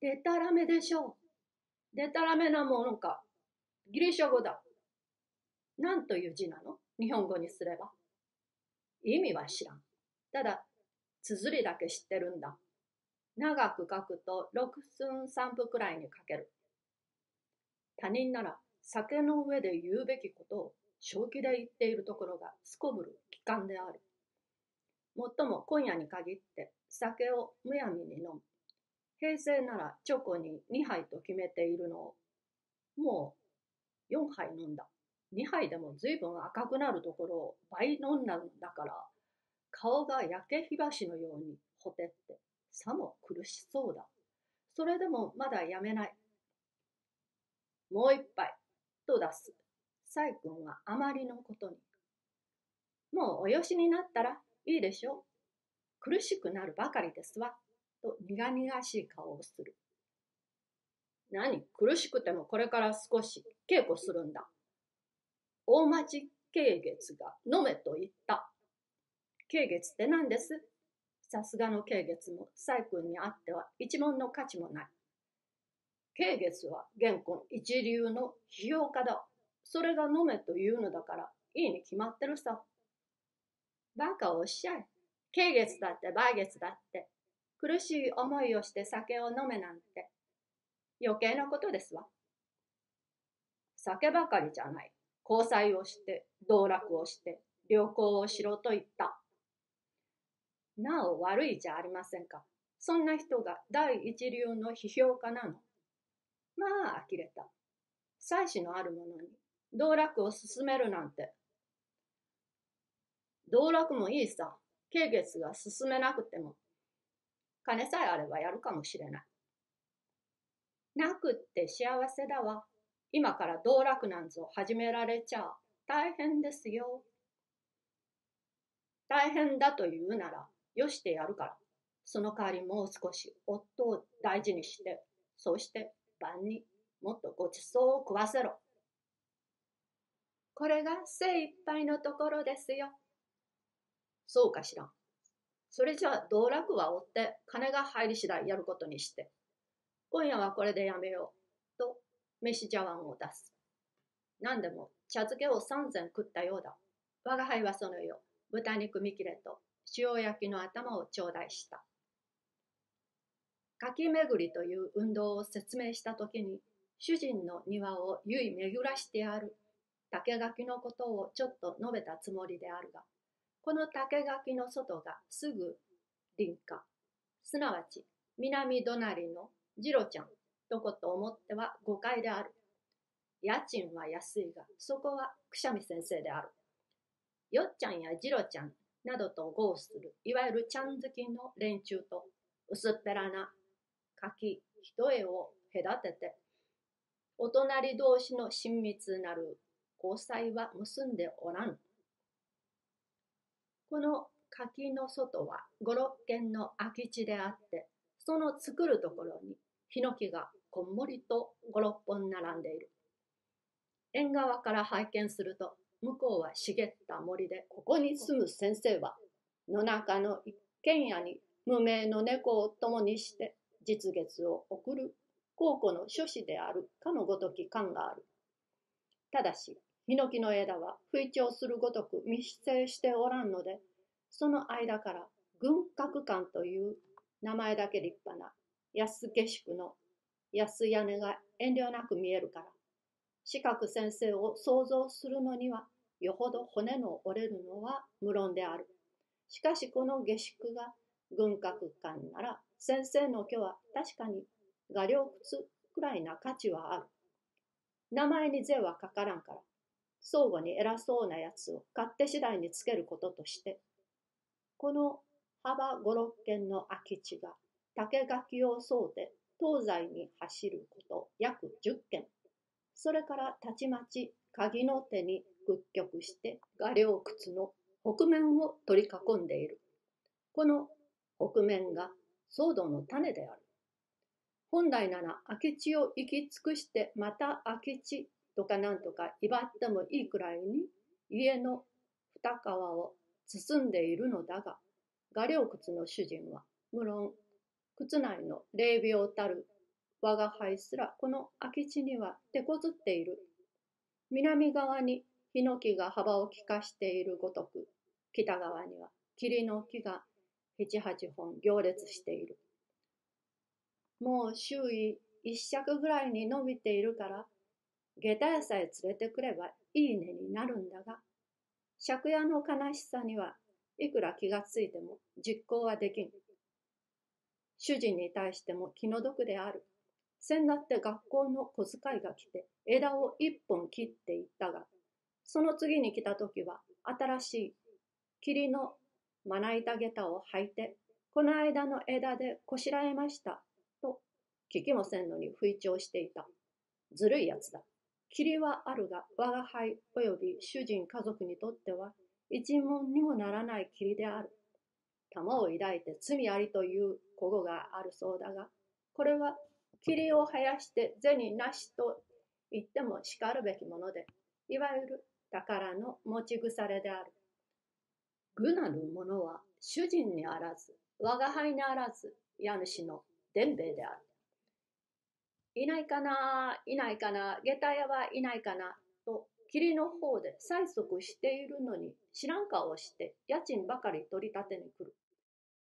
でたらめでしょう。でたらめなものか。ギリシャ語だ。何という字なの？日本語にすれば。意味は知らん。ただ、綴りだけ知ってるんだ。長く書くと六寸三分くらいに書ける。他人なら酒の上で言うべきことを正気で言っているところがすこぶる機関である。もっとも今夜に限って酒をむやみに飲む。平成ならチョコに2杯と決めているのを、もう4杯飲んだ。2杯でも随分赤くなるところを倍飲んだんだから、顔が焼け火箸のようにほてって、さも苦しそうだ。それでもまだやめない。もう一杯、と出す。細君はあまりのことに。もうおよしになったらいいでしょう。苦しくなるばかりですわ。と苦々しい顔をする。何？苦しくてもこれから少し稽古するんだ。大町慶月が飲めと言った。慶月って何です？さすがの慶月も細君にあっては一文の価値もない。慶月は現今一流の批評家だ。それが飲めというのだからいいに決まってるさ。バカをおっしゃい。慶月だって梅月だって苦しい思いをして酒を飲めなんて余計なことですわ。酒ばかりじゃない。交際をして、道楽をして、旅行をしろと言った。なお悪いじゃありませんか。そんな人が第一流の批評家なの。まあ、呆れた。妻子のある者に道楽を進めるなんて。道楽もいいさ。経月が進めなくても。金さえあればやるかもしれない。なくって幸せだわ。今から道楽なんぞ始められちゃ大変ですよ。大変だというなら、よしてやるから。その代わりもう少し夫を大事にして、そして晩にもっとごちそうを食わせろ。これが精一杯のところですよ。そうかしら？それじゃあ道楽は追って金が入り次第やることにして。今夜はこれでやめよう。と飯茶碗を出す。何でも茶漬けを三膳食ったようだ。我が輩はそのよ、豚肉見切れと塩焼きの頭を頂戴した。柿巡りという運動を説明したときに、主人の庭をゆい巡らしてある竹垣のことをちょっと述べたつもりであるが、この竹垣の外がすぐ林家、すなわち南隣の次郎ちゃんとこと思っては誤解である。家賃は安いが、そこはくしゃみ先生である。よっちゃんや次郎ちゃんなどと合する、いわゆるちゃん好きの連中と、薄っぺらな柿一重を隔てて、お隣同士の親密なる交際は結んでおらん。この柿の外は五六軒の空き地であって、その作るところにヒノキがこんもりと五六本並んでいる。縁側から拝見すると、向こうは茂った森で、ここに住む先生は、野中の一軒家に無名の猫を共にして実月を送る高庫の諸子であるかのごとき感がある。ただし、ヒノキの枝は不意調するごとく密生しておらんので、その間から軍閣館という名前だけ立派な安下宿の安屋根が遠慮なく見えるから、四角先生を想像するのには、よほど骨の折れるのは無論である。しかしこの下宿が軍閣館なら、先生の居は確かに画量靴くらいな価値はある。名前に税はかからんから、相互に偉そうなやつを勝手次第につけることとして、この幅五六軒の空き地が竹垣を沿うて東西に走ること約十軒。それからたちまち鍵の手に屈曲して画量窟の北面を取り囲んでいる。この北面が騒動の種である。本来なら空き地を行き尽くしてまた空き地とかなんとか威張ってもいいくらいに家の二皮を包んでいるのだが、画量窟の主人は無論、窟内の霊廟たる我が輩すらこの空き地には手こずっている。南側にヒノキが幅を利かしているごとく、北側には霧の木が七八本行列している。もう周囲一尺ぐらいに伸びているから、下駄屋さえ連れてくればいいねになるんだが、借家の悲しさにはいくら気がついても実行はできん。主人に対しても気の毒である。先だって学校の小遣いが来て枝を一本切っていったが、その次に来た時は新しい霧のまな板下駄を履いて、この間の枝でこしらえました、と聞きもせんのに吹聴していた。ずるいやつだ。霧はあるが、我が輩及び主人家族にとっては、一文にもならない霧である。玉を抱いて罪ありという古語があるそうだが、これは霧を生やして銭なしと言ってもしかるべきもので、いわゆる宝の持ち腐れである。愚なる者は主人にあらず、我が輩にあらず、家主の伝兵衛である。いないかないないかな下駄屋はいないかなと霧の方で催促しているのに知らん顔をして家賃ばかり取り立てに来る。